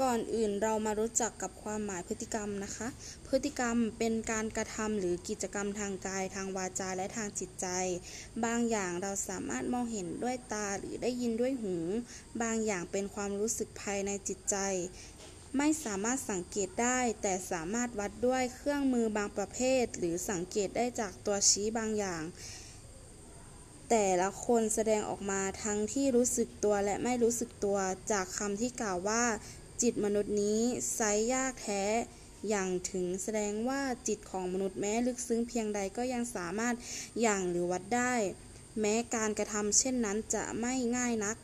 ก่อนอื่นเรามารู้จักกับความหมายพฤติกรรมนะคะ พฤติกรรมเป็นการกระทำหรือกิจกรรมทางกาย ทางวาจาและทางจิตใจ บางอย่างเราสามารถมองเห็นด้วยตาหรือได้ยินด้วยหู บางอย่างเป็นความรู้สึกภายในจิตใจ ไม่สามารถสังเกตได้ แต่สามารถวัดด้วยเครื่องมือบางประเภท หรือสังเกตได้จากตัวชี้บางอย่างแต่ละคนแสดงออกมาทั้งที่รู้สึกตัวและไม่รู้สึกตัวจากคำที่กล่าวว่า จิตมนุษย์นี้ไซร้ยากแท้ อย่างถึงแสดงว่าจิตของมนุษย์แม้ลึกซึ้งเพียงใดก็ยังสามารถอย่างหรือวัดได้ แม้การกระทำเช่นนั้นจะไม่ง่ายนัก